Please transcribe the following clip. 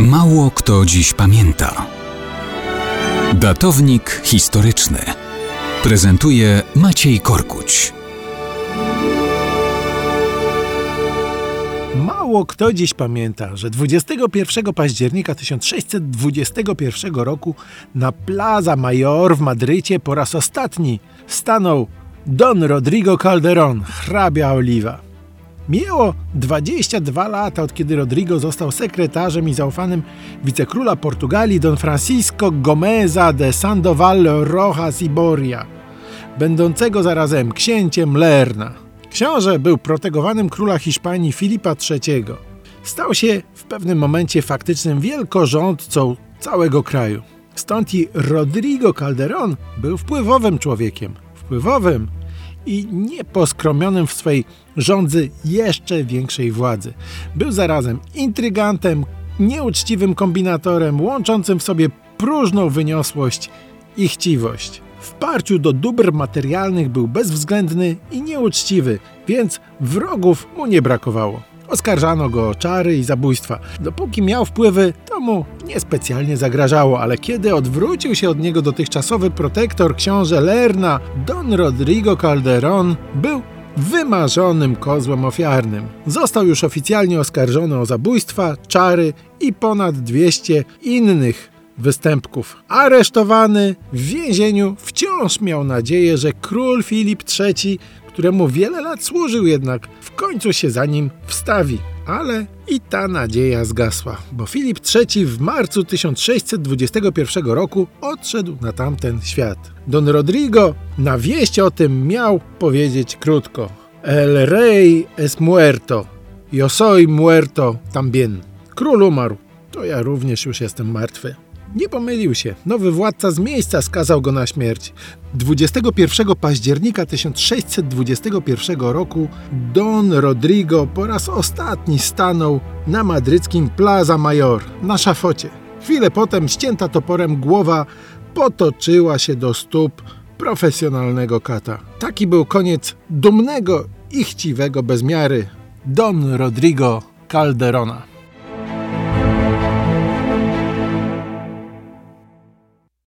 Mało kto dziś pamięta. Datownik historyczny prezentuje Maciej Korkuć. Mało kto dziś pamięta, że 21 października 1621 roku na Plaza Mayor w Madrycie po raz ostatni stanął Don Rodrigo Calderón, hrabia Oliwa. Miało 22 lata od kiedy Rodrigo został sekretarzem i zaufanym wicekróla Portugalii Don Francisco Gomeza de Sandoval Rojas i Boria, będącego zarazem księciem Lerna. Książę był protegowanym króla Hiszpanii Filipa III. Stał się w pewnym momencie faktycznym wielkorządcą całego kraju. Stąd i Rodrigo Calderón był wpływowym człowiekiem. Wpływowym i nieposkromionym w swej rządzy jeszcze większej władzy. Był zarazem intrygantem, nieuczciwym kombinatorem, łączącym w sobie próżną wyniosłość i chciwość. W parciu do dóbr materialnych był bezwzględny i nieuczciwy, więc wrogów mu nie brakowało. Oskarżano go o czary i zabójstwa. Dopóki miał wpływy, to mu niespecjalnie zagrażało, ale kiedy odwrócił się od niego dotychczasowy protektor książę Lerna, Don Rodrigo Calderón, był wymarzonym kozłem ofiarnym. Został już oficjalnie oskarżony o zabójstwa, czary i ponad 200 innych występków. Aresztowany w więzieniu wciąż miał nadzieję, że król Filip III, któremu wiele lat służył jednak, w końcu się za nim wstawi. Ale i ta nadzieja zgasła, bo Filip III w marcu 1621 roku odszedł na tamten świat. Don Rodrigo na wieść o tym miał powiedzieć krótko. El rey es muerto. Yo soy muerto también. Król umarł. To ja również już jestem martwy. Nie pomylił się. Nowy władca z miejsca skazał go na śmierć. 21 października 1621 roku Don Rodrigo po raz ostatni stanął na madryckim Plaza Mayor na szafocie. Chwilę potem ścięta toporem głowa potoczyła się do stóp profesjonalnego kata. Taki był koniec dumnego i chciwego bezmiary Don Rodrigo Calderona.